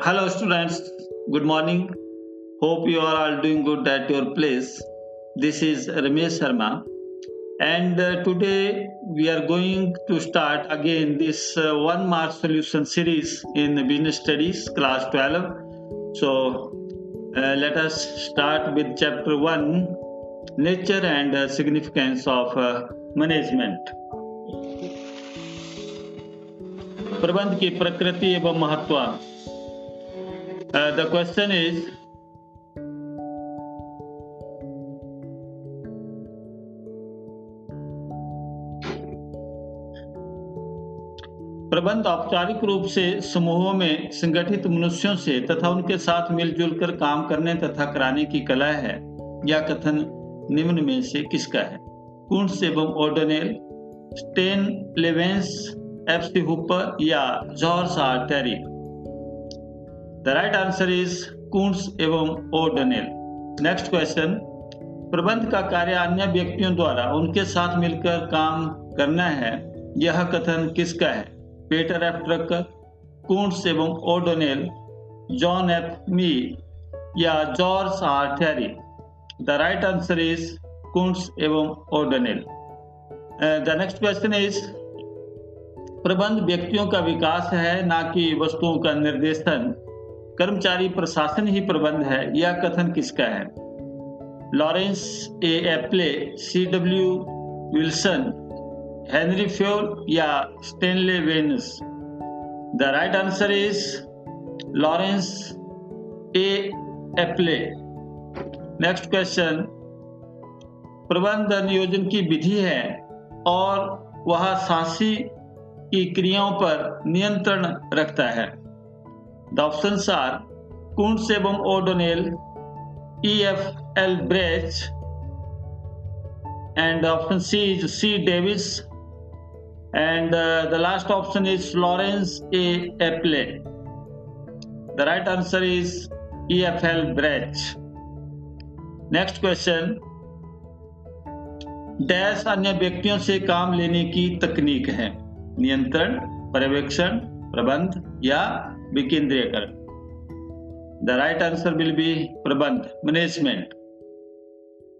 Hello, students. Good morning. Hope you are all doing good at your place. This is Ramesh Sharma, and uh, today we are going to start again this uh, one mark solution series in business studies, class 12. So, uh, let us start with chapter 1 Nature and uh, Significance of uh, Management. प्रबंध की प्रकृति एवं महत्व Uh, the question is प्रबंध औपचारिक रूप से समूहों में संगठित मनुष्यों से तथा उनके साथ मिलजुल कर काम करने तथा कराने की कला है यह कथन निम्न में से किसका है? कुंट्स एवं O'Donnell Stan Levens F Hooper या George R Terry. The right answer is Koontz एवं ओडोनेल नेक्स्ट क्वेश्चन प्रबंध का कार्य अन्य व्यक्तियों द्वारा उनके साथ मिलकर काम करना है, यह कथन किसका है? पीटर एफ़ ट्रकर कुंट्स एवं ओडोनेल जॉन एफ़ मी या George R Terry the right answer is Koontz एवं O'Donnell the next question is प्रबंध व्यक्तियों का विकास है, ना कि वस्तुओं का निर्देशन। कर्मचारी प्रशासन ही प्रबंध है, यह कथन किसका है? Lawrence A Appley, C W Wilson, Henri Fayol या Stanley Vance? The right answer is Lawrence A Appley. Next question. प्रबंध नियोजन की विधि है और वह साहसी की क्रियाओं पर नियंत्रण रखता है। ऑप्शन आर कुंट्स एवं O'Donnell E F L Brech and option C is C. Davis, and uh, the last option is Florence A. Eple. The right answer is E. F. L. Brech. Next question. Dash अन्य व्यक्तियों से काम लेने की तकनीक है नियंत्रण पर्यवेक्षण प्रबंध या विकेंद्रीयकरण the right answer will be प्रबंध मैनेजमेंट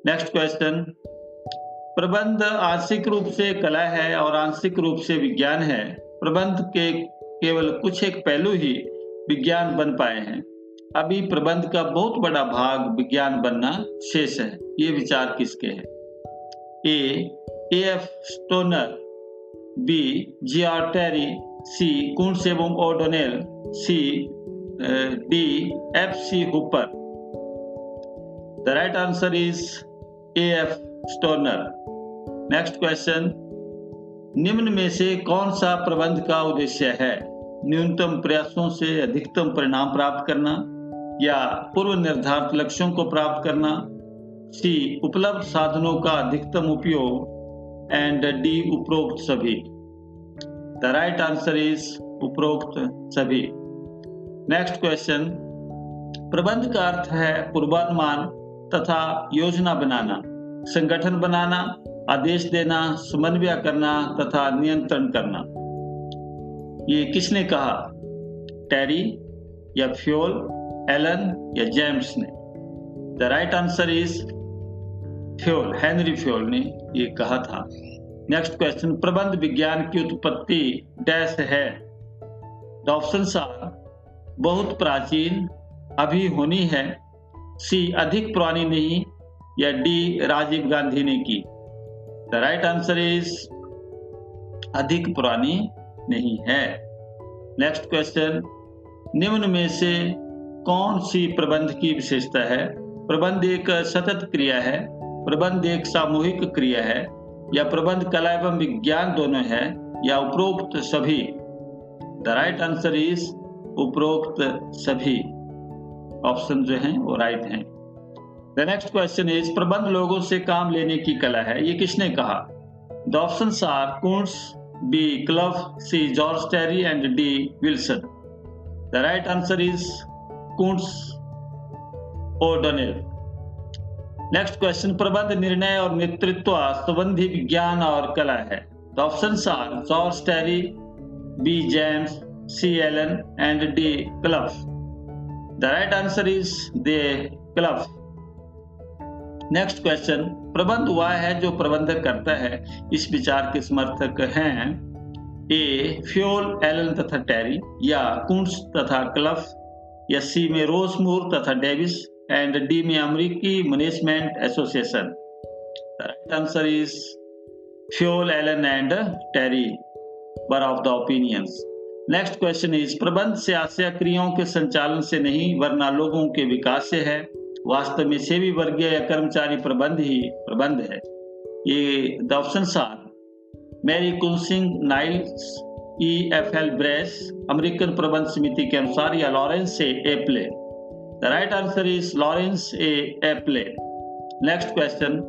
नेक्स्ट क्वेश्चन प्रबंध आंशिक रूप से कला है और आंशिक रूप से विज्ञान है। प्रबंध के केवल कुछ एक पहलू ही विज्ञान बन पाए हैं। अभी प्रबंध का बहुत बड़ा भाग विज्ञान बनना शेष है। ये विचार किसके हैं? A F Stoner B G R Terry C Koontz एवं O'Donnell C D F C Hooper the right answer is A F Stoner next question निम्न में से कौन सा प्रबंध का उद्देश्य है? न्यूनतम प्रयासों से अधिकतम परिणाम प्राप्त करना या पूर्व निर्धारित लक्ष्यों को प्राप्त करना? सी उपलब्ध साधनों का अधिकतम उपयोग. एंड डी उपरोक्त सभी. द राइट आंसर इज़ उपरोक्त सभी। नेक्स्ट क्वेश्चन प्रबंध का अर्थ है पूर्वानुमान तथा योजना बनाना, संगठन बनाना, आदेश देना, समन्वय करना तथा नियंत्रण करना। ये किसने कहा? टेरी या फ्योल एलन या जेम्स ने। The right answer is Fayol Henri Fayol ने ये कहा था। नेक्स्ट क्वेश्चन प्रबंध विज्ञान की उत्पत्ति डैश है। ऑप्शन आर बहुत प्राचीन, अभी होनी है। सी अधिक पुरानी नहीं, या डी राजीव गांधी ने की। द राइट आंसर इज़ अधिक पुरानी नहीं है। नेक्स्ट क्वेश्चन निम्न में से कौन सी प्रबंध की विशेषता है? प्रबंध एक सतत क्रिया है। प्रबंध एक सामूहिक क्रिया है। या प्रबंध, कला एवं विज्ञान दोनों है, या उपरोक्त सभी? द राइट आंसर इज़ उपरोक्त सभी। ऑप्शन जो हैं, वो राइट हैं। द नेक्स्ट क्वेश्चन इज़ प्रबंध लोगों से काम लेने की कला है, ये किसने कहा? The option are Koontz B club C George Terry and D Wilson the right answer is Koontz O'Donnell next question प्रबंध निर्णय और नेतृत्व संबंधी विज्ञान और कला है the option are George Terry B James C Allen and D club the right answer is the club next question प्रबंध वह है जो प्रबंधक करता है इस विचार के समर्थक हैं ए फ्योल एलन तथा टेरी या कुंस तथा क्लफ या सी में रोसमूर तथा डेविस एंड डी में अमेरिकी management association right answer is Fayol Allen and Terry were of the opinions next question is प्रबंध से आशय क्रियाओं के संचालन से नहीं, वरना लोगों के विकास से है। वास्तव में सेवी वर्गीय या कर्मचारी प्रबंध ही प्रबंध है। ये the option are Mary Cushing Niles E F L Brech American प्रबंध समिति के अनुसार या लॉरेंस से Appley the right answer is Lawrence A Appley next question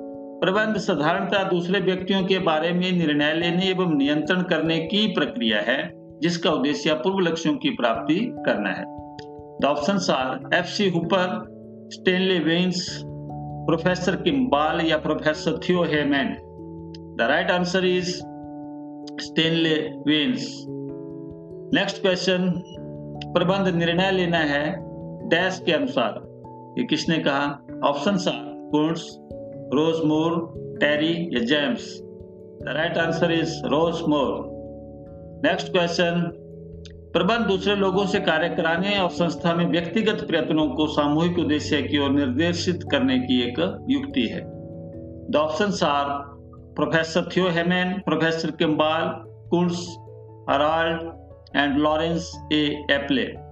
प्रबंध साधारणतः दूसरे व्यक्तियों के बारे में निर्णय लेने एवं नियंत्रण करने की प्रक्रिया है, जिसका उद्देश्य पूर्व लक्ष्यों की प्राप्ति करना है। The option are F C Hooper Stanley Vance professor Kimball या professor Theo Haimann the right answer is Stanley Vance next question प्रबंध निर्णय लेना है डैश के अनुसार। ये किसने कहा? Option are Koontz Rosemore Terry या James the right answer is Rosemore next question प्रबंध दूसरे लोगों से कार्य कराने और संस्था में व्यक्तिगत प्रयत्नों को सामूहिक उद्देश्य की ओर निर्देशित करने की एक युक्ति है। The option are professor Theo Haimann professor Kimball, Kunz, Harald, and Lawrence A. Eple.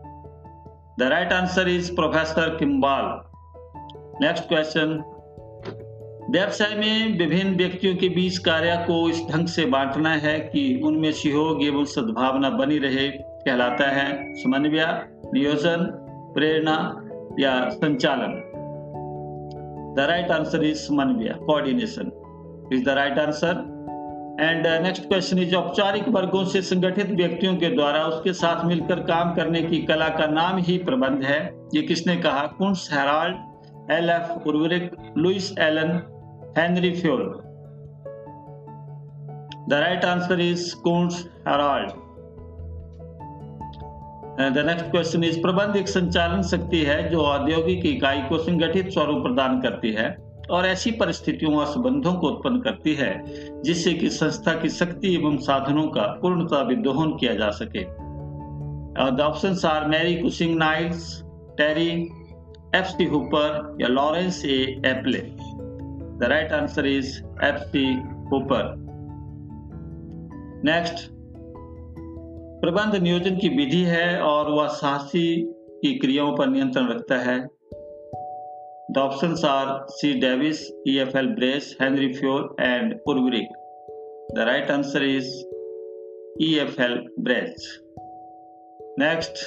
The right answer is Professor Kimball. Next question. व्यवसाय में विभिन्न व्यक्तियों के बीच कार्य को इस ढंग से बांटना है कि उनमें सहयोग एवं सद्भावना बनी रहे, कहलाता है समन्वय, नियोजन, प्रेरणा या संचालन द राइट आंसर इज़ समन्वय coordination is the right answer and next question is औपचारिक वर्गों से संगठित व्यक्तियों के द्वारा उसके साथ मिलकर काम करने की कला का नाम ही प्रबंध है। ये किसने कहा? Koontz Harold, L F Urwick, Louis Allen, Henry Fayol. The right answer is Koontz Harold. The next question is प्रबंध एक संचालन शक्ति है जो औद्योगिक इकाई को संगठित स्वरूप प्रदान करती है। और ऐसी परिस्थितियों व संबंधों को उत्पन्न करती है, जिससे कि संस्था की शक्ति एवं साधनों का पूर्णता विद्रोहन किया जा सके। Option are Mary Cushing Niles Terry F C Hooper या Lawrence A Appley the right answer is F C Hooper next प्रबंध नियोजन की विधि है और वह साहसी की क्रियाओं पर नियंत्रण रखता है। The options are C. Davis, E.F.L. Brace, Henry Fure, and Urvrik. The right answer is E.F.L. Brace. Next,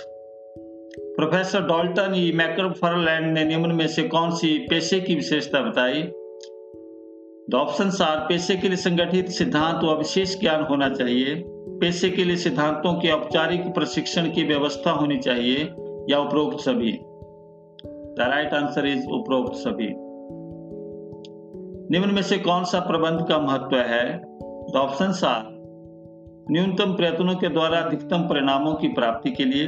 professor Dalton E McFarland ने निम्न में से कौन सी पेशे की विशेषता बताई द ऑप्शन आर पेशे के लिए संगठित सिद्धांत व विशेष ज्ञान होना चाहिए पेशे के लिए सिद्धांतों के औपचारिक प्रशिक्षण की व्यवस्था होनी चाहिए या उपरोक्त सभी द राइट आंसर इज़ उपरोक्त सभी। निम्न में से कौन सा प्रबंध का महत्व है? द ऑप्शन आर न्यूनतम प्रयत्नों के द्वारा अधिकतम परिणामों की प्राप्ति के लिए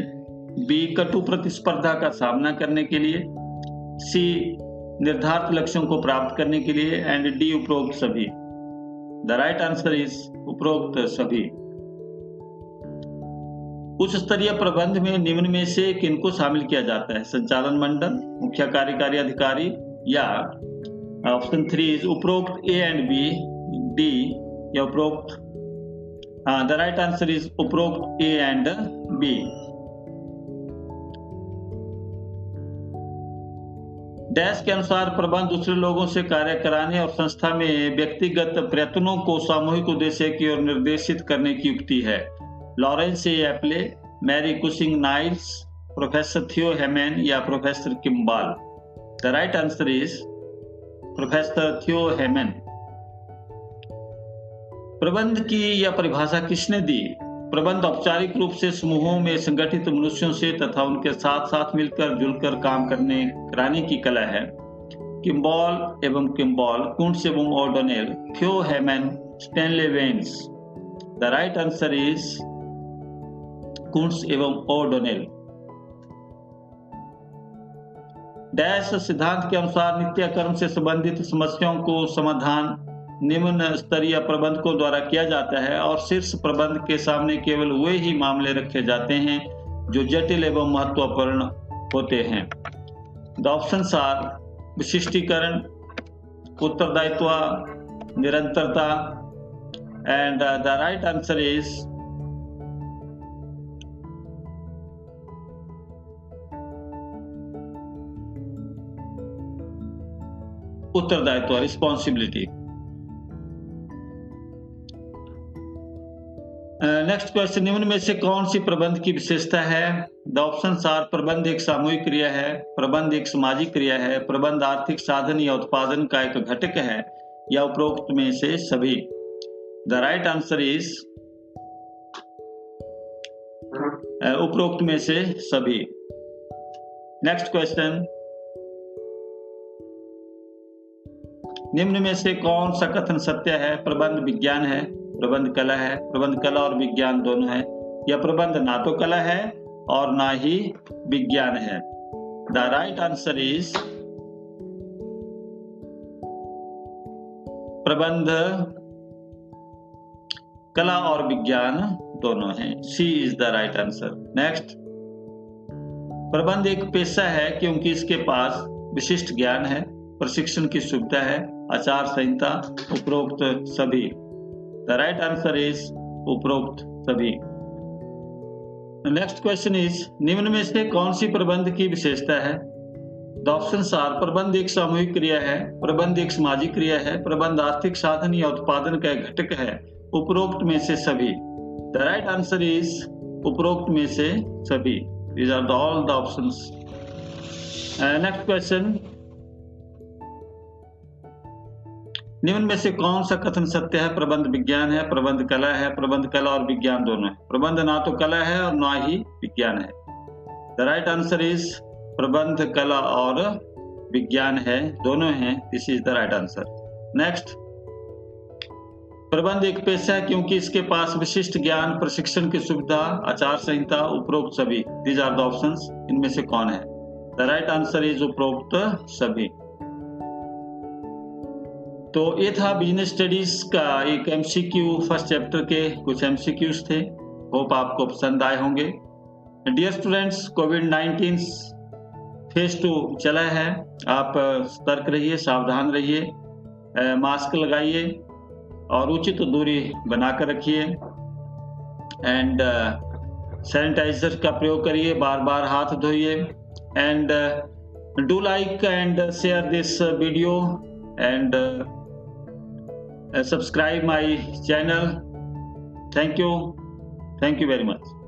बी कटु प्रतिस्पर्धा का सामना करने के लिए सी निर्धारित लक्ष्यों को प्राप्त करने के लिए एंड डी उपरोक्त सभी। द राइट आंसर इज़ उपरोक्त सभी। उच्च स्तरीय प्रबंध में निम्न में से किनको शामिल किया जाता है? संचालन मंडल, मुख्य कार्यकारी अधिकारी या ऑप्शन थ्री इज़ उपरोक्त ए एंड बी डी या उपरोक्त द राइट आंसर इज़ उपरोक्त ए एंड बी डैश के अनुसार प्रबंध दूसरे लोगों से कार्य कराने और संस्था में व्यक्तिगत प्रयत्नों को सामूहिक उद्देश्य की ओर निर्देशित करने की युक्ति है। Lawrence Appley, Mary Cushing Niles, professor Theo Haimann या professor Kimball. The right answer is professor Theo Haimann. प्रबंध की यह परिभाषा किसने दी? प्रबंध औपचारिक रूप से समूहों में संगठित मनुष्यों से तथा उनके साथ साथ मिलकर जुलकर काम करने, कराने की कला है। किम्बॉल एवं किम्बॉल, कुंट्स एवं O'Donnell Theo Haimann, Stanley Vance. The right answer is Koontz एवं ओडोनेल डैश सिद्धांत के अनुसार नित्य कर्म से संबंधित समस्याओं को समाधान निम्न स्तरीय प्रबंधकों द्वारा किया जाता है और शीर्ष प्रबंध के सामने केवल वे ही मामले रखे जाते हैं जो जटिल एवं महत्वपूर्ण होते हैं। द ऑप्शन आर विशिष्टीकरण, उत्तरदायित्व, निरंतरता and the right answer is उत्तरदायित्व रिस्पॉन्सिबिलिटी नेक्स्ट क्वेश्चन निम्न में से कौन सी प्रबंध की विशेषता है? द ऑप्शन आर प्रबंध एक सामूहिक क्रिया है, प्रबंध एक सामाजिक क्रिया है, प्रबंध आर्थिक साधन या उत्पादन का एक घटक है, या उपरोक्त में से सभी? द राइट आंसर इज़ उपरोक्त में से सभी. नेक्स्ट क्वेश्चन निम्न में से कौन सा कथन सत्य है? प्रबंध विज्ञान है, प्रबंध कला है, प्रबंध कला और विज्ञान दोनों है। या प्रबंध ना तो कला है और ना ही विज्ञान है। द राइट आंसर इज़ प्रबंध, कला और विज्ञान दोनों हैं। C is the right answer next प्रबंध एक पेशा है क्योंकि इसके पास विशिष्ट ज्ञान है, प्रशिक्षण की सुविधा है आचार संहिता उपरोक्त सभी। द राइट आंसर इज़ उपरोक्त सभी। नेक्स्ट क्वेश्चन इज़ निम्न में से कौन सी प्रबंध की विशेषता है? द ऑप्शन आर प्रबंध एक सामूहिक क्रिया है, प्रबंध एक सामाजिक क्रिया है, प्रबंध आर्थिक साधन या उत्पादन का घटक है, उपरोक्त में से सभी। द राइट आंसर इज़ उपरोक्त में से सभी। Are the all the options next question निम्न में से कौन सा कथन सत्य है? प्रबंध विज्ञान है, प्रबंध कला है, प्रबंध कला और विज्ञान दोनों है। प्रबंध ना तो कला है और ना ही विज्ञान है। द राइट आंसर इज़ प्रबंध, कला और विज्ञान है, दोनों हैं। This is the right answer next प्रबंध एक पेशा है क्योंकि इसके पास विशिष्ट ज्ञान, प्रशिक्षण की सुविधा, आचार संहिता, उपरोक्त सभी। दीज आर द ऑप्शंस इनमें से कौन है? द राइट आंसर इज़ उपरोक्त सभी। तो ये था बिज़नेस स्टडीज़ का एक एमसीक्यू फ़र्स्ट चैप्टर के कुछ एमसीक्यूज थे। होप आपको पसंद आए होंगे। Dear students COVID 19 phase two चला है। आप सतर्क रहिए, सावधान रहिए मास्क लगाइए और उचित तो दूरी बनाकर रखिए। एंड सैनिटाइजर का प्रयोग करिए बार बार हाथ धोइए। And do like and share this video and subscribe my channel. Thank you. Thank you very much